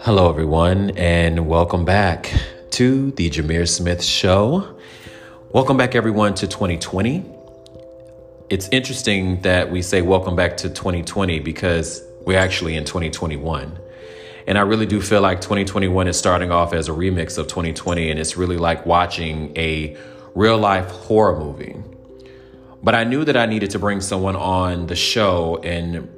Hello, everyone, and welcome back to the Jameer Smith Show. Welcome back, everyone, to 2020. It's interesting that we say welcome back to 2020 because we're actually in 2021. And I really do feel like 2021 is starting off as a remix of 2020, and it's really like watching a real life horror movie. But I knew that I needed to bring someone on the show, and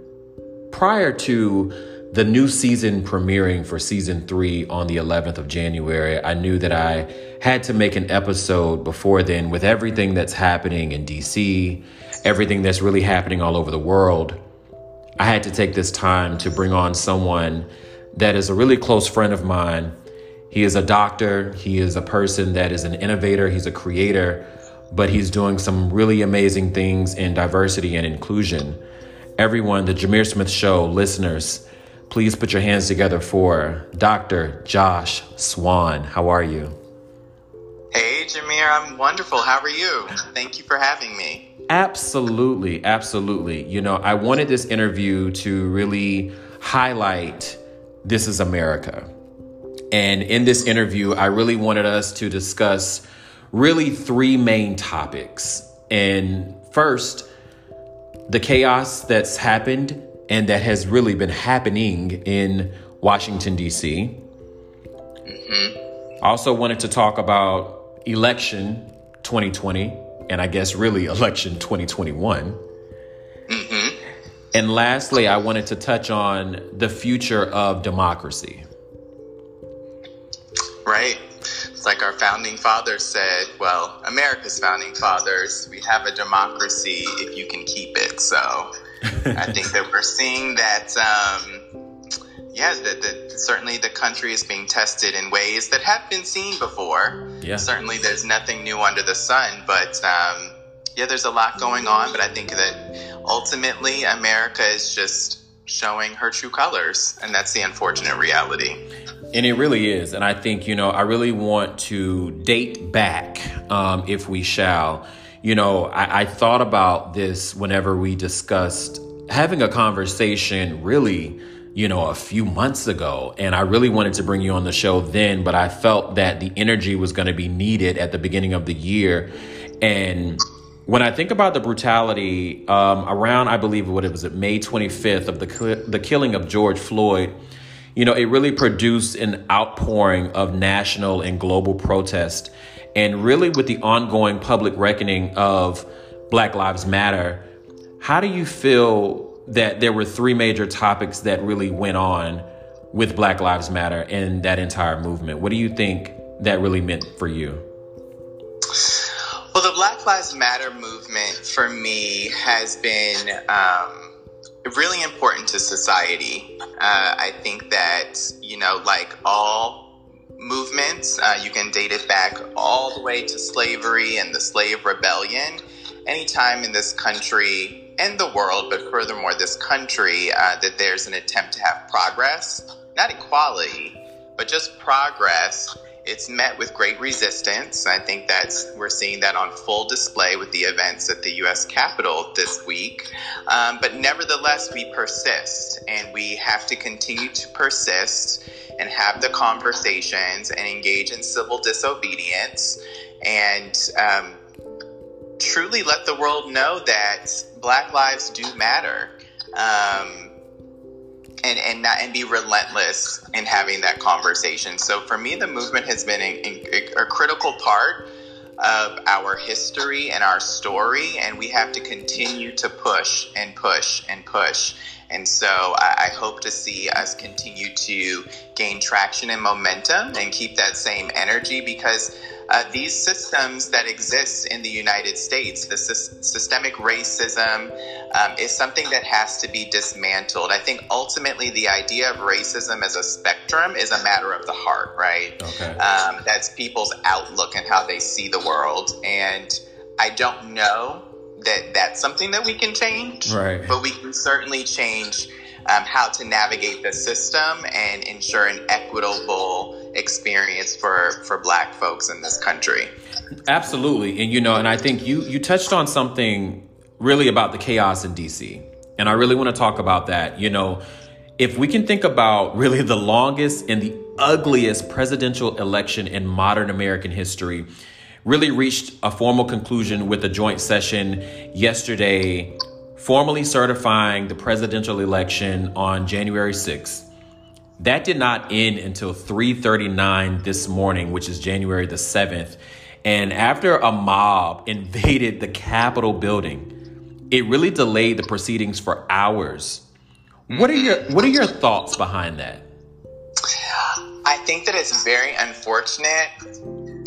prior to the new season premiering for season three on the 11th of January, I knew that I had to make an episode before then with everything that's happening in DC, everything that's really happening all over the world. I had to take this time to bring on someone that is a really close friend of mine. He is a doctor, he is a person that is an innovator, he's a creator, but he's doing some really amazing things in diversity and inclusion. Everyone, the Jameer Smith Show listeners, Please put your hands together for Dr. Josh Swann. How are you? Hey, Jameer, I'm wonderful. How are you? Thank you for having me. Absolutely, absolutely. You know, I wanted this interview to really highlight This is America. And in this interview, I really wanted us to discuss really three main topics. And first, the chaos that's happened and that has really been happening in Washington, D.C. Mm-hmm. Also, wanted to talk about election 2020, and I guess really election 2021. Mm-hmm. And lastly, I wanted to touch on the future of democracy. Right. It's like our founding fathers said, well, America's founding fathers, we have a democracy if you can keep it. So I think that we're seeing that, um, yeah, that, that, certainly the country is being tested in ways that have been seen before. Yeah. Certainly there's nothing new under the sun, but um, yeah, there's a lot going on. But I think that ultimately America is just showing her true colors, and that's the unfortunate reality. And it really is. And I think, you know, I really want to date back, um, if we shall you know, I, I thought about this whenever we discussed having a conversation really you know, a few months ago. And I really wanted to bring you on the show then, but I felt that the energy was going to be needed at the beginning of the year. And when I think about the brutality um, around, I believe what it was, at May 25th of the the killing of George Floyd, you know, it really produced an outpouring of national and global protest. And really, with the ongoing public reckoning of Black Lives Matter, how do you feel that there were three major topics that really went on with Black Lives Matter and that entire movement? What do you think that really meant for you? Well, the Black Lives Matter movement for me has been um, really important to society. Uh, I think that, you know, like all movements. Uh, you can date it back all the way to slavery and the slave rebellion. Anytime in this country and the world, but furthermore, this country, uh, that there's an attempt to have progress, not equality, but just progress, it's met with great resistance. I think that's we're seeing that on full display with the events at the U.S. Capitol this week. Um, but nevertheless, we persist, and we have to continue to persist and have the conversations and engage in civil disobedience and um, truly let the world know that Black lives do matter. Um, and and not and be relentless in having that conversation. So for me, the movement has been a, a, a critical part of our history and our story, and we have to continue to push and push and push. And so I, I, hope to see us continue to gain traction and momentum and keep that same energy because uh, these systems that exist in the United States, the sy- systemic racism, um, is something that has to be dismantled. I think ultimately the idea of racism as a spectrum is a matter of the heart, right? Okay. Um, that's people's outlook and how they see the world. And I don't know that that's something that we can change, right? But we can certainly change um, how to navigate the system and ensure an equitable experience for for Black folks in this country. Absolutely, and you know, and I think you you touched on something really about the chaos in DC. And I really want to talk about that. You know, if we can think about really the longest and the ugliest presidential election in modern American history, really reached a formal conclusion with a joint session yesterday, formally certifying the presidential election on January 6th. That did not end until 3:39 this morning, which is January the 7th. And after a mob invaded the Capitol building, it really delayed the proceedings for hours. What are your what are your thoughts behind that? I think that it's very unfortunate,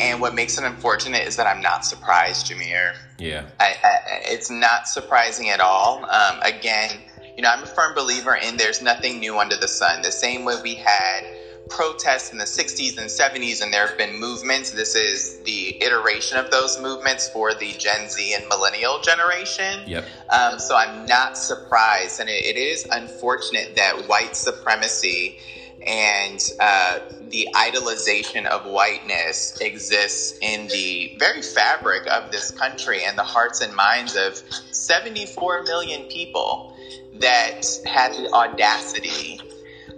and what makes it unfortunate is that I'm not surprised, Jameer. Yeah, I, I, it's not surprising at all. Um, again, you know, I'm a firm believer in there's nothing new under the sun. The same way we had protests in the 60s and 70s, and there have been movements. This is the iteration of those movements for the Gen Z and millennial generation. Yep. Um, so I'm not surprised, and it, it is unfortunate that white supremacy and uh, the idolization of whiteness exists in the very fabric of this country and the hearts and minds of 74 million people that had the audacity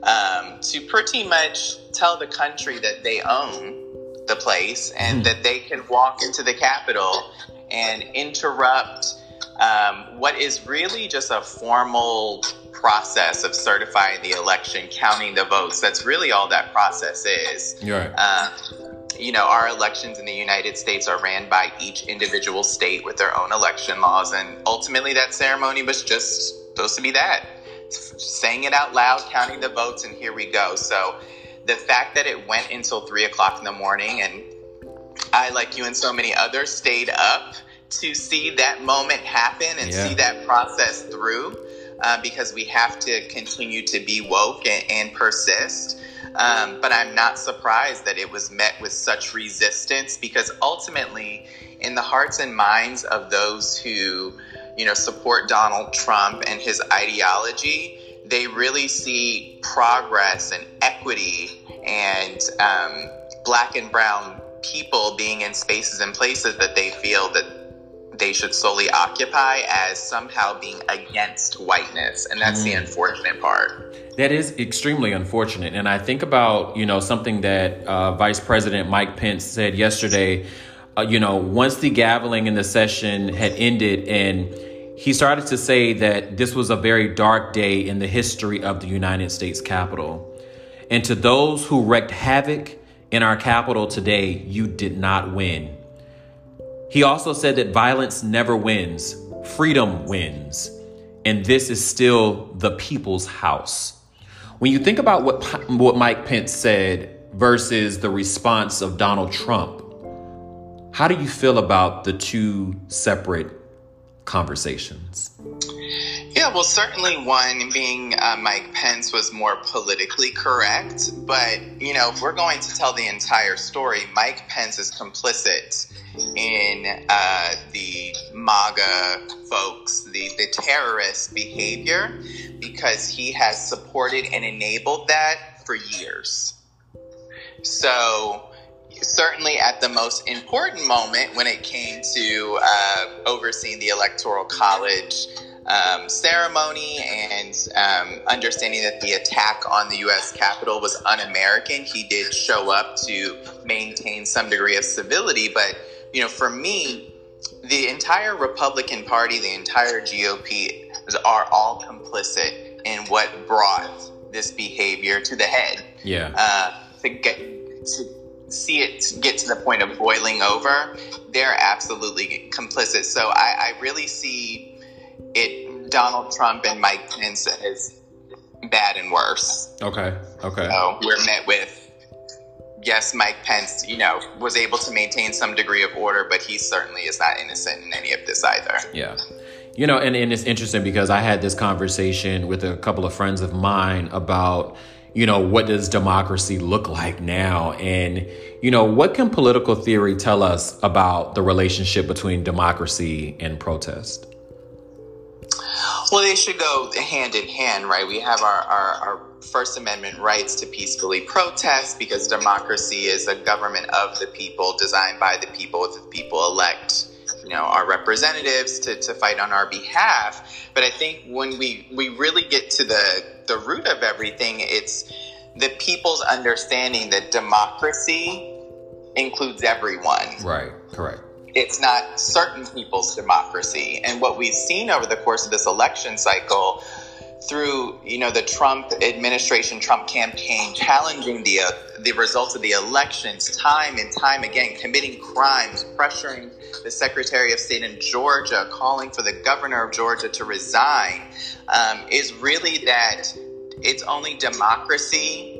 um, to pretty much tell the country that they own the place and mm. that they can walk into the Capitol and interrupt um, what is really just a formal process of certifying the election, counting the votes. That's really all that process is. Right. Uh, you know, our elections in the United States are ran by each individual state with their own election laws, and ultimately that ceremony was just supposed to be that saying it out loud, counting the votes, and here we go. So the fact that it went until three o'clock in the morning, and I, like you and so many others, stayed up to see that moment happen and yeah. see that process through uh, because we have to continue to be woke and, and persist. Um, but I'm not surprised that it was met with such resistance because ultimately, in the hearts and minds of those who you know, support Donald Trump and his ideology, they really see progress and equity and um, black and brown people being in spaces and places that they feel that they should solely occupy as somehow being against whiteness and that's mm. the unfortunate part that is extremely unfortunate and i think about you know something that uh, vice president mike pence said yesterday uh, you know, once the gaveling in the session had ended and he started to say that this was a very dark day in the history of the United States Capitol. And to those who wreaked havoc in our capital today, you did not win. He also said that violence never wins, freedom wins. And this is still the people's house. When you think about what, what Mike Pence said versus the response of Donald Trump, how do you feel about the two separate conversations? Yeah, well, certainly one being uh, Mike Pence was more politically correct. But, you know, if we're going to tell the entire story, Mike Pence is complicit in uh, the MAGA folks, the, the terrorist behavior, because he has supported and enabled that for years. So, certainly at the most important moment when it came to uh, overseeing the electoral college um, ceremony and um, understanding that the attack on the U.S. Capitol was un-American, he did show up to maintain some degree of civility. But you know, for me, the entire Republican Party, the entire GOP, are all complicit in what brought this behavior to the head. Yeah. Uh, to get to see it get to the point of boiling over, they're absolutely complicit. So I, I really see it Donald Trump and Mike Pence is bad and worse. Okay. Okay. So we're met with yes, Mike Pence, you know, was able to maintain some degree of order, but he certainly is not innocent in any of this either. Yeah. You know, and, and it's interesting because I had this conversation with a couple of friends of mine about you know, what does democracy look like now? And, you know, what can political theory tell us about the relationship between democracy and protest? Well, they should go hand in hand, right? We have our, our, our, First Amendment rights to peacefully protest because democracy is a government of the people, designed by the people, the people elect you know our representatives to, to fight on our behalf. But I think when we we really get to the the root of everything, it's the people's understanding that democracy includes everyone. Right. Correct. It's not certain people's democracy. And what we've seen over the course of this election cycle through you know the Trump administration, Trump campaign, challenging the uh, the results of the elections time and time again, committing crimes, pressuring the Secretary of State in Georgia, calling for the governor of Georgia to resign, um, is really that it's only democracy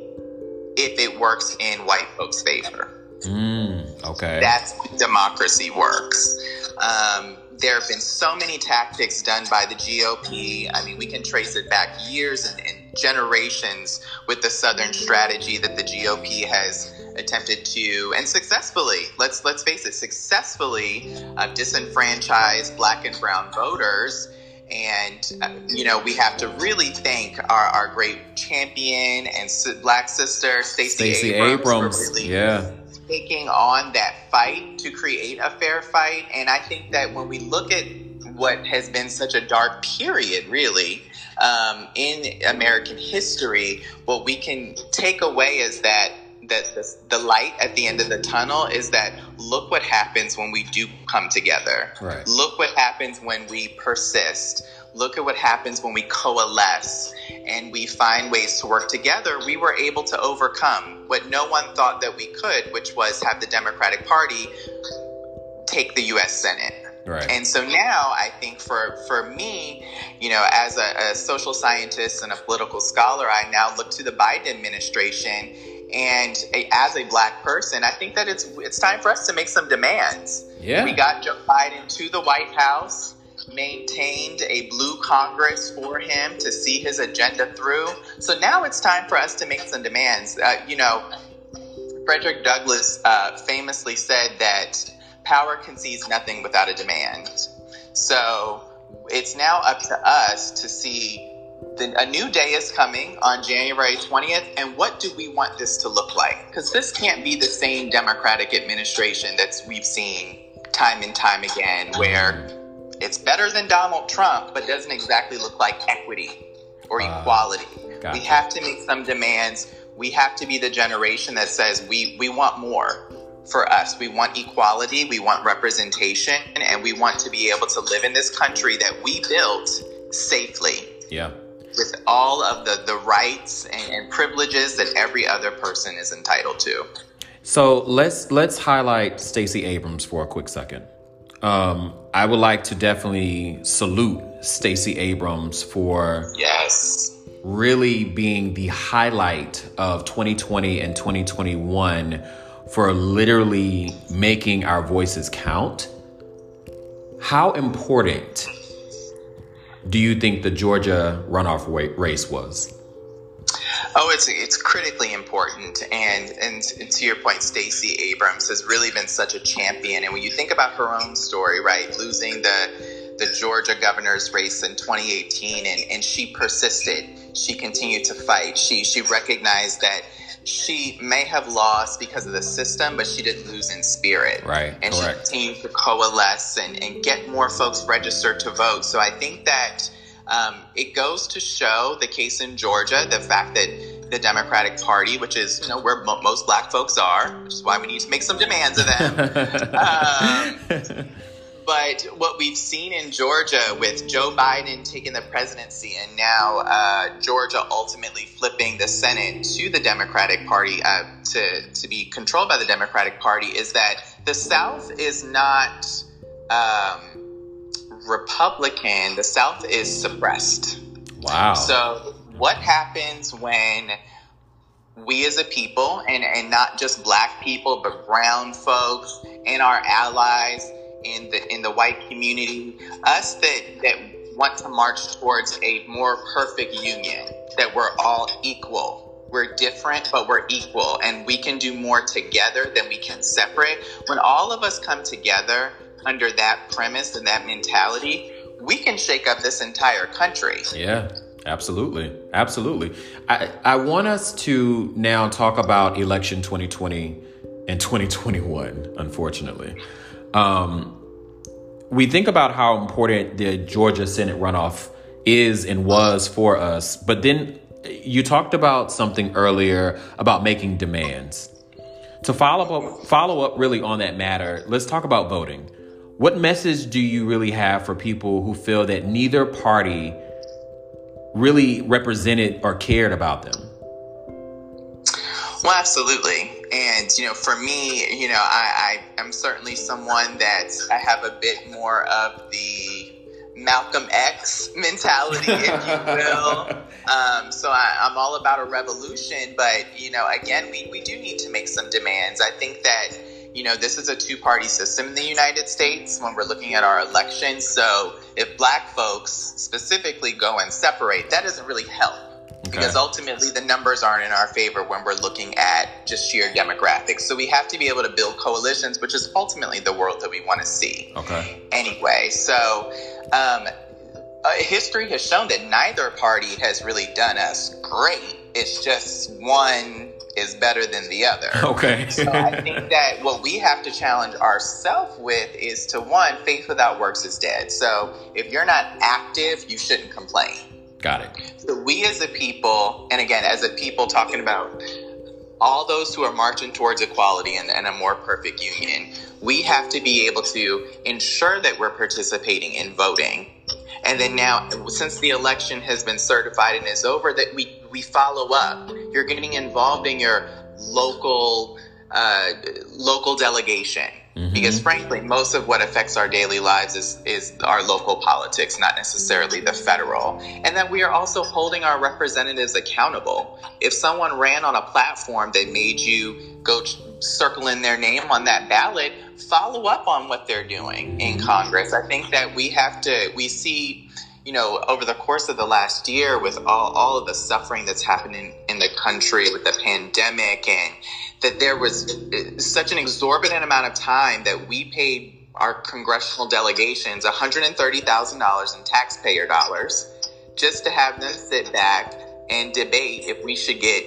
if it works in white folks' favor. Mm, okay, that's democracy works. Um, there have been so many tactics done by the GOP. I mean, we can trace it back years and, and, generations with the Southern strategy that the GOP has attempted to, and successfully, let's let's face it, successfully uh, disenfranchise Black and Brown voters. And uh, you know, we have to really thank our, our great champion and Black sister Stacey Abrams, Abrams. Really yeah taking on that fight to create a fair fight. And I think that when we look at what has been such a dark period, really, um, in American history, what we can take away is that that the, the, light at the end of the tunnel is that look what happens when we do come together. Right. Look what happens when we persist. Look at what happens when we coalesce and we find ways to work together. We were able to overcome what no one thought that we could, which was have the Democratic Party take the U.S. Senate. Right. And so now I think for for me, you know, as a, a, social scientist and a political scholar, I now look to the Biden administration, and as a black person, I think that it's it's time for us to make some demands. Yeah. We got Joe Biden to the White House maintained a blue Congress for him to see his agenda through. So now it's time for us to make some demands. Uh, you know, Frederick Douglass uh, famously said that power concedes nothing without a demand. So it's now up to us to see the, a new day is coming on January 20th, and what do we want this to look like? Because this can't be the same Democratic administration that we've seen time and time again, where it's better than Donald Trump, but doesn't exactly look like equity or uh, equality. Gotcha. We have to make some demands. We have to be the generation that says we, we want more for us. We want equality, we want representation, and we want to be able to live in this country that we built safely. Yeah. With all of the, the rights and, and privileges that every other person is entitled to. So let's let's highlight Stacey Abrams for a quick second. Um, I would like to definitely salute Stacey Abrams for yes really being the highlight of 2020 and 2021 for literally making our voices count. How important do you think the Georgia runoff race was? Oh, it's it's critically important, and and to your point, Stacey Abrams has really been such a champion. And when you think about her own story, right, losing the the Georgia governor's race in 2018, and, and she persisted. She continued to fight. She she recognized that she may have lost because of the system, but she didn't lose in spirit. Right. And correct. she continued to coalesce and, and get more folks registered to vote. So I think that um, it goes to show the case in Georgia, the fact that the Democratic Party, which is you know where mo- most Black folks are, which is why we need to make some demands of them. um, but what we've seen in Georgia with Joe Biden taking the presidency and now uh, Georgia ultimately flipping the Senate to the Democratic Party uh, to to be controlled by the Democratic Party is that the South is not. Um, Republican, the South is suppressed. Wow. So, what happens when we as a people, and, and not just black people, but brown folks and our allies in the in the white community, us that that want to march towards a more perfect union, that we're all equal. We're different, but we're equal, and we can do more together than we can separate. When all of us come together under that premise and that mentality, we can shake up this entire country. Yeah. Absolutely. Absolutely. I, I want us to now talk about election 2020 and 2021, unfortunately. Um, we think about how important the Georgia Senate runoff is and was for us, but then you talked about something earlier about making demands. To follow up, follow up really on that matter, let's talk about voting. What message do you really have for people who feel that neither party really represented or cared about them? Well, absolutely. And, you know, for me, you know, I, I am certainly someone that I have a bit more of the Malcolm X mentality, if you will. um, so I, I'm all about a revolution, but, you know, again, we, we do need to make some demands. I think that, you know, this is a two party system in the United States when we're looking at our elections. So if black folks specifically go and separate, that doesn't really help Okay. Because ultimately, the numbers aren't in our favor when we're looking at just sheer demographics. So we have to be able to build coalitions, which is ultimately the world that we want to see. Okay. Anyway, so um, uh, history has shown that neither party has really done us great. It's just one is better than the other. Okay. so I think that what we have to challenge ourselves with is to one, faith without works is dead. So if you're not active, you shouldn't complain. Got it. So we as a people, and again, as a people talking about all those who are marching towards equality and, and, a more perfect union, we have to be able to ensure that we're participating in voting. And then now, since the election has been certified and is over, that we, we follow up. You're getting involved in your local uh, local delegation. Mm-hmm. Because frankly, most of what affects our daily lives is, is our local politics, not necessarily the federal. And that we are also holding our representatives accountable. If someone ran on a platform that made you go circle in their name on that ballot, follow up on what they're doing in Congress. I think that we have to, we see you know, over the course of the last year, with all, all of the suffering that's happening in the country with the pandemic and that there was such an exorbitant amount of time that we paid our congressional delegations $130,000 in taxpayer dollars just to have them sit back and debate if we should get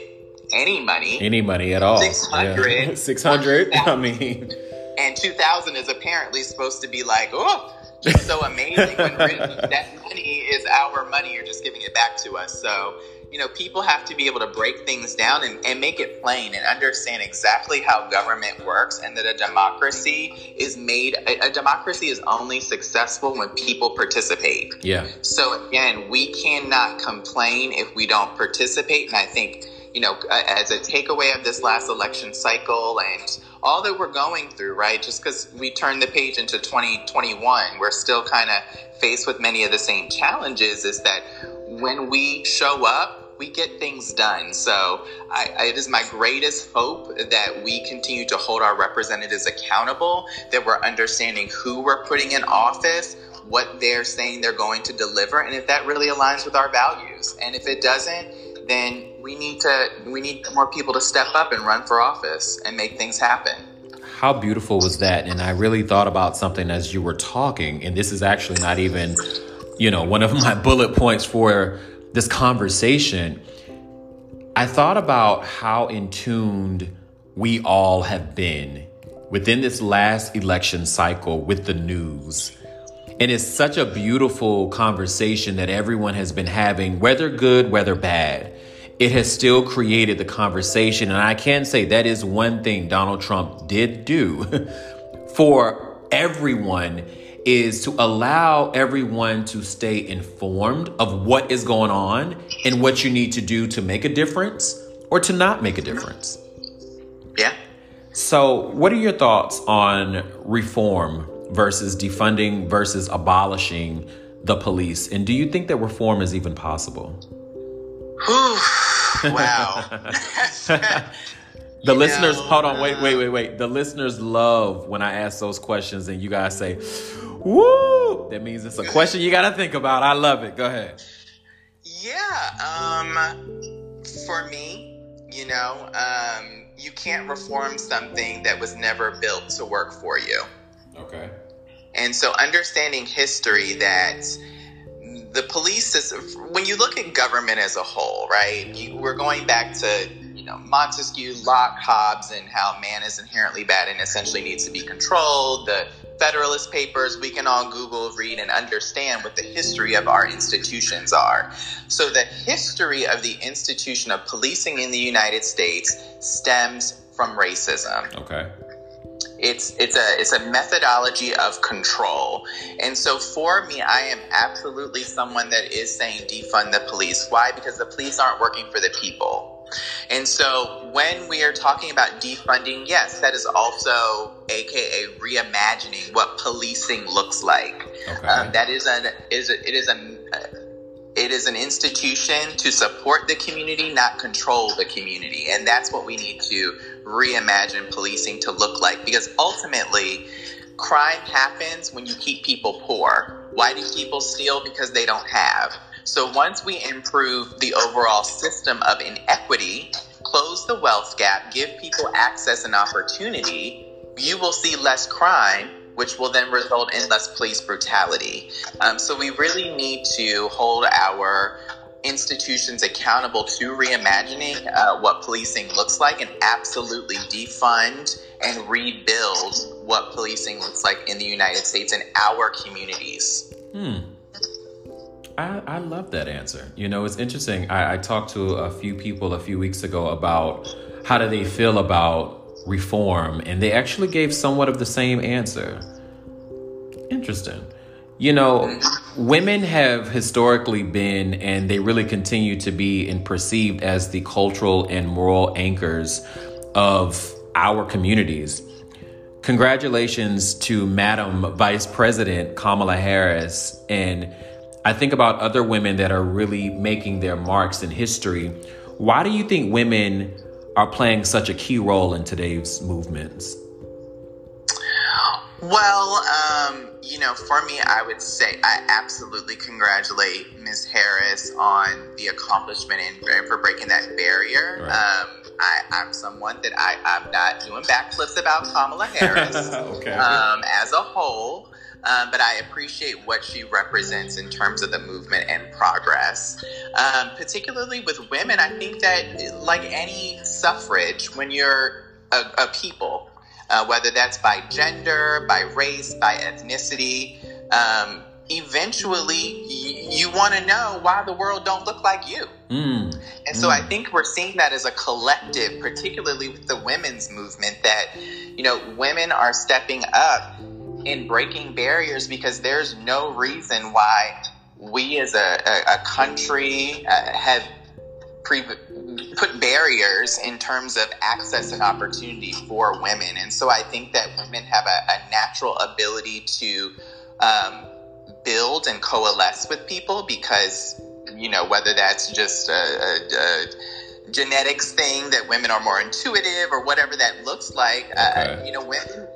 any money. Any money at all. 600. Yeah. 600. I mean. And 2000 is apparently supposed to be like, oh, just so amazing when that money is our money. You're just giving it back to us. So you know, people have to be able to break things down and, and make it plain and understand exactly how government works and that a democracy is made, a, a democracy is only successful when people participate. Yeah. So again, we cannot complain if we don't participate. And I think, you know, as a takeaway of this last election cycle and all that we're going through, right? Just because we turned the page into 2021, we're still kind of faced with many of the same challenges. Is that when we show up, we get things done. So I, it is my greatest hope that we continue to hold our representatives accountable, that we're understanding who we're putting in office, what they're saying they're going to deliver, and if that really aligns with our values. And if it doesn't, then we need to we need more people to step up and run for office and make things happen. How beautiful was that? And I really thought about something as you were talking, and this is actually not even, you know, one of my bullet points for this conversation, I thought about how in tuned we all have been within this last election cycle with the news. And it's such a beautiful conversation that everyone has been having, whether good, whether bad. It has still created the conversation. And I can say that is one thing Donald Trump did do for everyone is to allow everyone to stay informed of what is going on and what you need to do to make a difference or to not make a difference. Yeah. So, what are your thoughts on reform versus defunding versus abolishing the police? And do you think that reform is even possible? wow. The listeners, know, hold on, wait, wait, wait, wait. The listeners love when I ask those questions and you guys say, woo. That means it's a question you got to think about. I love it. Go ahead. Yeah. Um, for me, you know, um, you can't reform something that was never built to work for you. Okay. And so understanding history that the police system, when you look at government as a whole, right, you, we're going back to you know, Montesquieu, Locke, Hobbes, and how man is inherently bad and essentially needs to be controlled. The Federalist Papers, we can all Google, read, and understand what the history of our institutions are. So, the history of the institution of policing in the United States stems from racism. Okay. It's it's a it's a methodology of control. And so for me, I am absolutely someone that is saying defund the police. Why? Because the police aren't working for the people. And so when we are talking about defunding, yes, that is also aka reimagining what policing looks like. Okay. Um, that is an is a, it is a it is an institution to support the community, not control the community. And that's what we need to reimagine policing to look like. Because ultimately, crime happens when you keep people poor. Why do people steal? Because they don't have. So once we improve the overall system of inequity, close the wealth gap, give people access and opportunity, you will see less crime which will then result in less police brutality. Um, so we really need to hold our institutions accountable to reimagining uh, what policing looks like and absolutely defund and rebuild what policing looks like in the United States and our communities. Hmm. I, I love that answer. You know, it's interesting. I, I talked to a few people a few weeks ago about how do they feel about reform, and they actually gave somewhat of the same answer. Interesting. You know, women have historically been, and they really continue to be, and perceived as the cultural and moral anchors of our communities. Congratulations to Madam Vice President Kamala Harris. And I think about other women that are really making their marks in history. Why do you think women are playing such a key role in today's movements? Well, um, you know, for me, I would say I absolutely congratulate Ms. Harris on the accomplishment and for breaking that barrier. Right. Um, I, am someone that I, I'm not doing backflips about Kamala Harris okay. um, as a whole. Um, but I appreciate what she represents in terms of the movement and progress. Um, particularly with women, I think that, like any suffrage, when you're a, a people, uh, whether that's by gender, by race, by ethnicity, um, eventually y- you want to know why the world don't look like you. Mm. And so mm. I think we're seeing that as a collective, particularly with the women's movement, that, you know, women are stepping up in breaking barriers because there's no reason why we as a, a, a country uh, have pre- put barriers in terms of access and opportunity for women. And so I think that women have a, a natural ability to um, build and coalesce with people because, you know, whether that's just a, a, a genetics thing that women are more intuitive or whatever that looks like, uh, okay. uh, you know, women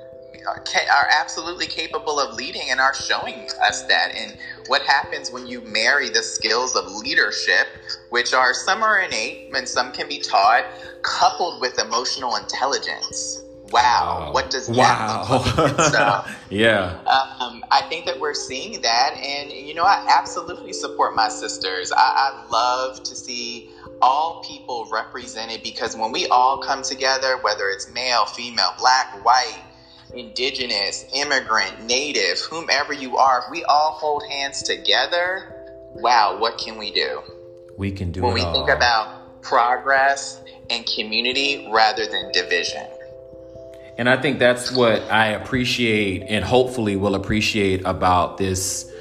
are absolutely capable of leading and are showing us that. And what happens when you marry the skills of leadership, which are some are innate and some can be taught, coupled with emotional intelligence? Wow, wow. what does that wow. so, yeah. Um, I think that we're seeing that, and you know, I absolutely support my sisters. I, I love to see all people represented because when we all come together, whether it's male, female, black, white, indigenous, immigrant, native, whomever you are, if we all hold hands together, wow, what can we do? We can do when we all. think about progress and community rather than division. And I think that's what I appreciate and hopefully will appreciate about this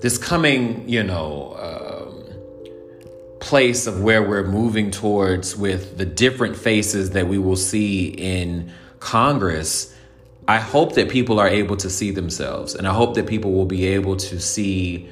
this coming, you know, um, place of where we're moving towards with the different faces that we will see in Congress, I hope that people are able to see themselves and I hope that people will be able to see,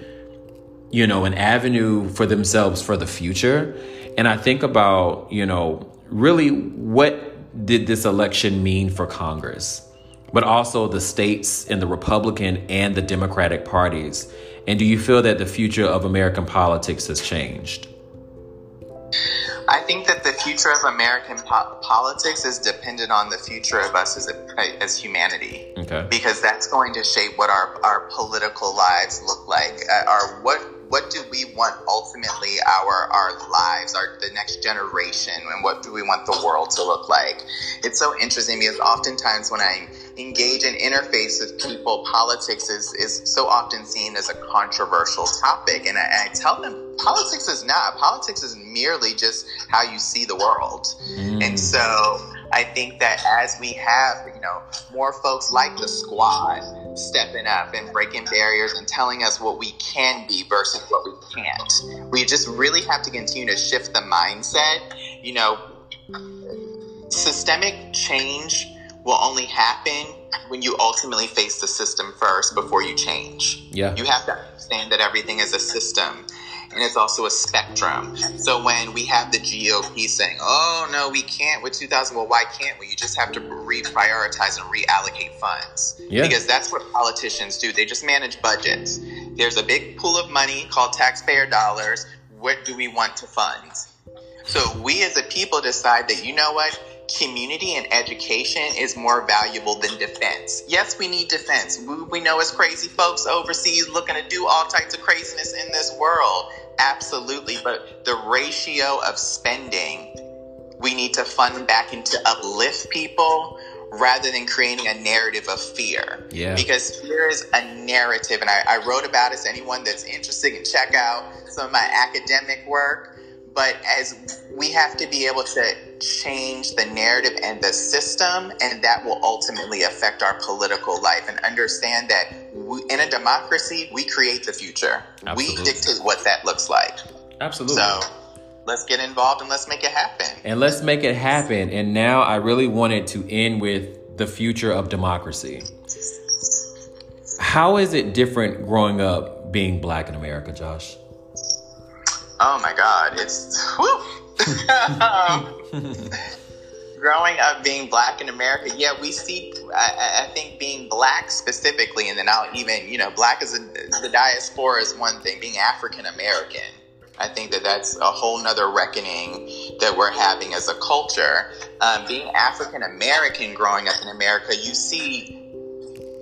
you know, an avenue for themselves for the future. And I think about, you know, really what did this election mean for Congress, but also the states and the Republican and the Democratic parties. And do you feel that the future of American politics has changed? I think that the future of American po- politics is dependent on the future of us as, a, as humanity. Okay. Because that's going to shape what our, our political lives look like. Uh, or what what do we want ultimately our our lives, our the next generation, and what do we want the world to look like? It's so interesting because oftentimes when I'm engage and interface with people, politics is, is so often seen as a controversial topic. And I, and I tell them politics is not. Politics is merely just how you see the world. Mm. And so I think that as we have, you know, more folks like the squad stepping up and breaking barriers and telling us what we can be versus what we can't, we just really have to continue to shift the mindset. You know, systemic change will only happen when you ultimately face the system first before you change. Yeah. You have to understand that everything is a system and it's also a spectrum. So when we have the GOP saying, "Oh no, we can't with 2000," well, why can't we? You just have to reprioritize and reallocate funds yeah. because that's what politicians do. They just manage budgets. There's a big pool of money called taxpayer dollars. What do we want to fund? So we as a people decide that you know what community and education is more valuable than defense. Yes, we need defense. We, we know it's crazy folks overseas looking to do all types of craziness in this world. Absolutely. But the ratio of spending, we need to fund back into uplift people rather than creating a narrative of fear. Yeah. Because fear is a narrative. And I, I wrote about it. So anyone that's interested can check out some of my academic work but as we have to be able to change the narrative and the system and that will ultimately affect our political life and understand that we, in a democracy we create the future Absolutely. we dictate what that looks like Absolutely. So let's get involved and let's make it happen. And let's make it happen. And now I really wanted to end with the future of democracy. How is it different growing up being black in America, Josh? Oh my God, it's growing up being black in America. Yeah, we see. I, I, think being black specifically, and then I'll even you know, black is a, the diaspora is one thing. Being African American, I think that that's a whole nother reckoning that we're having as a culture. Um, being African American, growing up in America, you see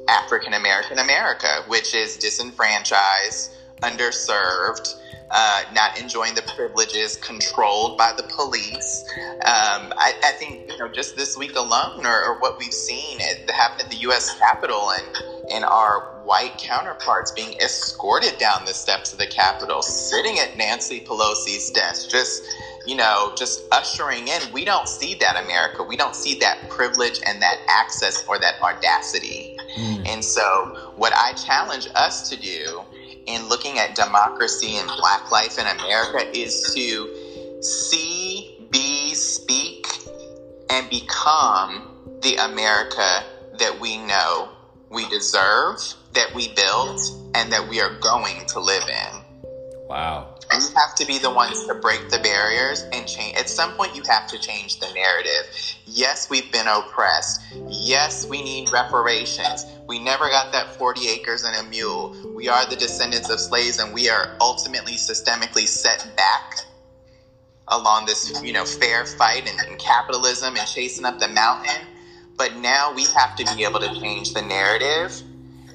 African American America, which is disenfranchised, underserved uh, not enjoying the privileges, controlled by the police. Um, I, I, think you know just this week alone, or, or what we've seen it happen at the U.S. Capitol, and and our white counterparts being escorted down the steps of the Capitol, sitting at Nancy Pelosi's desk, just you know, just ushering in. We don't see that America. We don't see that privilege and that access or that audacity. Mm. And so, what I challenge us to do in looking at democracy and black life in America is to see, be, speak, and become the America that we know we deserve, that we built, and that we are going to live in. Wow. And you have to be the ones to break the barriers and change. At some point, you have to change the narrative. Yes, we've been oppressed. Yes, we need reparations. We never got that 40 acres and a mule. We are the descendants of slaves, and we are ultimately systemically set back along this, you know, fair fight and, and capitalism and chasing up the mountain. But now we have to be able to change the narrative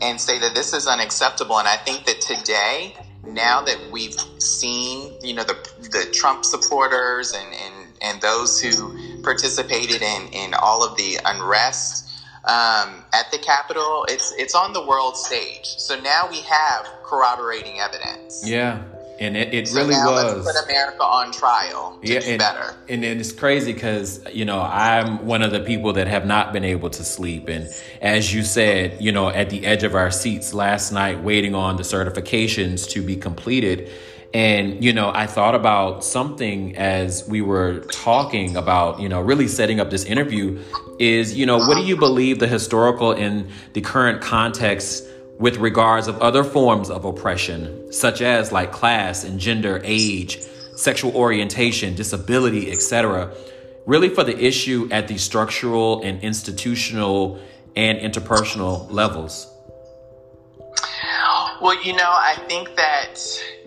and say that this is unacceptable. And I think that today now that we've seen, you know, the the Trump supporters and and, and those who participated in in all of the unrest um, at the Capitol, it's it's on the world stage. So now we have corroborating evidence. Yeah. And it, it so really was. Put America on trial to yeah, and, better. And it's crazy because, you know, I'm one of the people that have not been able to sleep. And as you said, you know, at the edge of our seats last night, waiting on the certifications to be completed. And, you know, I thought about something as we were talking about, you know, really setting up this interview is, you know, what do you believe the historical and the current context with regards of other forms of oppression, such as like class and gender, age, sexual orientation, disability, etc., really for the issue at the structural and institutional and interpersonal levels? Well, you know, I think that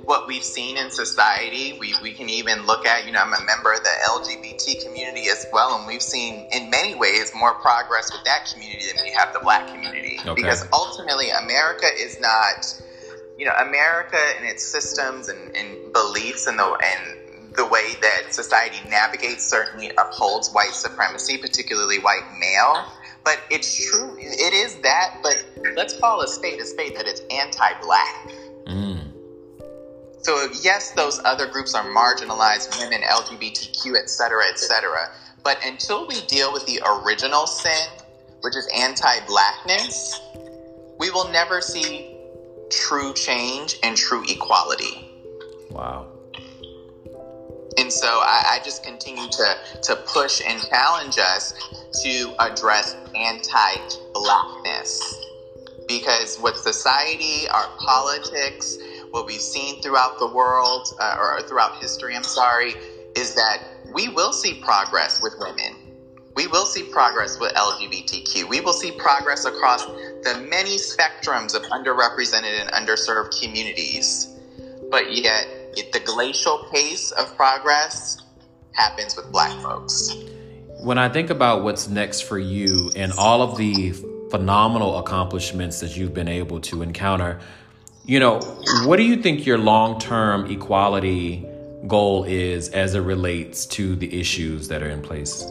what we've seen in society. We, we can even look at, you know, I'm a member of the LGBT community as well, and we've seen in many ways more progress with that community than we have the black community. Okay. Because ultimately, America is not, you know, America and its systems and, and beliefs and the, and the way that society navigates certainly upholds white supremacy, particularly white male but it's true. It is that, but let's call a spade a spade that it's anti-black. Mm. So yes, those other groups are marginalized, women, LGBTQ, et cetera, et cetera. But until we deal with the original sin, which is anti-blackness, we will never see true change and true equality. Wow. And so I, I, just continue to, to push and challenge us to address anti blackness. Because what society, our politics, what we've seen throughout the world, uh, or throughout history, I'm sorry, is that we will see progress with women. We will see progress with LGBTQ. We will see progress across the many spectrums of underrepresented and underserved communities. But yet, the glacial pace of progress happens with black folks. When I think about what's next for you and all of the phenomenal accomplishments that you've been able to encounter, you know, what do you think your long term equality goal is as it relates to the issues that are in place?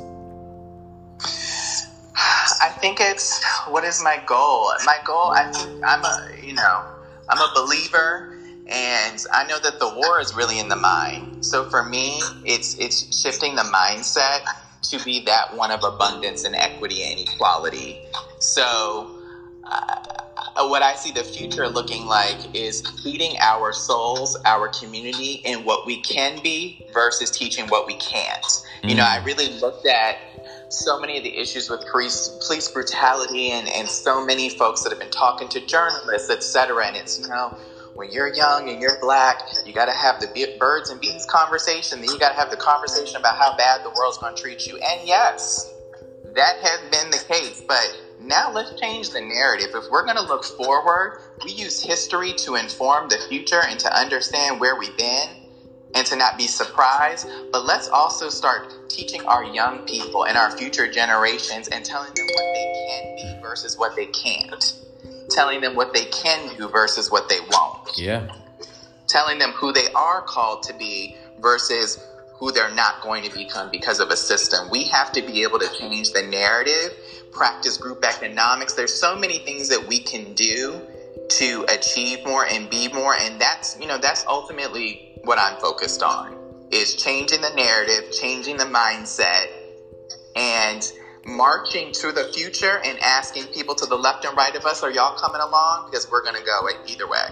I think it's what is my goal? My goal, I think I'm a, you know, I'm a believer and I know that the war is really in the mind. So for me, it's it's shifting the mindset to be that one of abundance and equity and equality. So uh, what I see the future looking like is feeding our souls, our community, in what we can be versus teaching what we can't. Mm. You know, I mm. really looked at so many of the issues with police, police brutality and, and so many folks that have been talking to journalists, et cetera. And it's, you know, when you're young and you're black, you got to have the birds and bees conversation. Then you got to have the conversation about how bad the world's going to treat you. And yes, that has been the case. But now let's change the narrative. If we're going to look forward, we use history to inform the future and to understand where we've been and to not be surprised. But let's also start teaching our young people and our future generations and telling them what they can be versus what they can't telling them what they can do versus what they won't. Yeah. Telling them who they are called to be versus who they're not going to become because of a system. We have to be able to change the narrative, practice group economics. There's so many things that we can do to achieve more and be more and that's, you know, that's ultimately what I'm focused on is changing the narrative, changing the mindset and marching to the future and asking people to the left and right of us, are y'all coming along? Because we're going to go either way.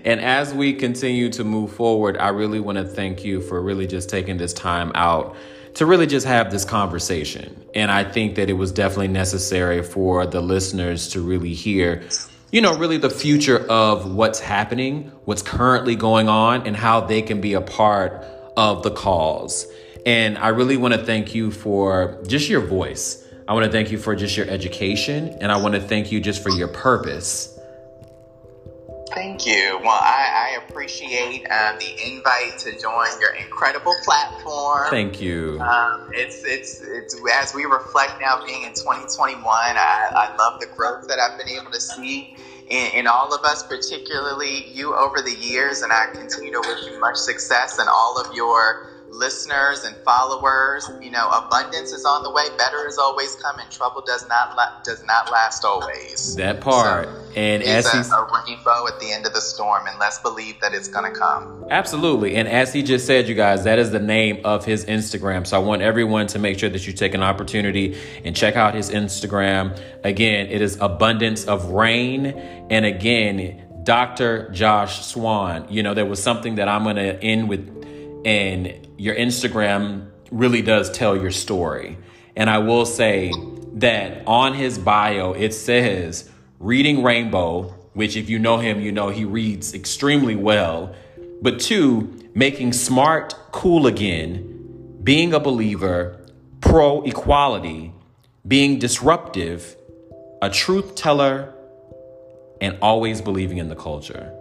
and as we continue to move forward, I really want to thank you for really just taking this time out to really just have this conversation. And I think that it was definitely necessary for the listeners to really hear you know, really the future of what's happening, what's currently going on, and how they can be a part of the cause. And I really want to thank you for just your voice. I want to thank you for just your education, and I want to thank you just for your purpose. Thank you. Well, I, I appreciate um, the invite to join your incredible platform. Thank you. Um, it's, it's it's as we reflect now, being in 2021. I, I love the growth that I've been able to see in, in, all of us, particularly you over the years, and I continue to wish you much success in all of your listeners and followers. You know, abundance is on the way. Better is always coming. Trouble does not la- does not last always. That part. So and as he's a, a rainbow at the end of the storm, and let's believe that it's going to come. Absolutely. And as he just said, you guys, that is the name of his Instagram. So I want everyone to make sure that you take an opportunity and check out his Instagram. Again, it is abundance of rain. And again, Dr. Josh Swann. You know, there was something that I'm going to end with and your Instagram really does tell your story. And I will say that on his bio, it says reading Rainbow, which if you know him, you know he reads extremely well. But two, making smart cool again, being a believer, pro equality, being disruptive, a truth teller, and always believing in the culture.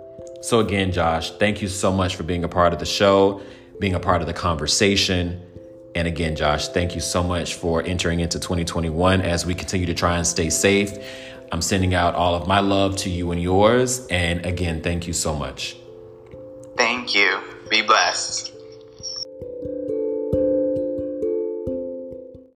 So, again, Josh, thank you so much for being a part of the show being a part of the conversation. And again, Josh, thank you so much for entering into 2021 as we continue to try and stay safe. I'm sending out all of my love to you and yours. And again, thank you so much. Thank you. Be blessed.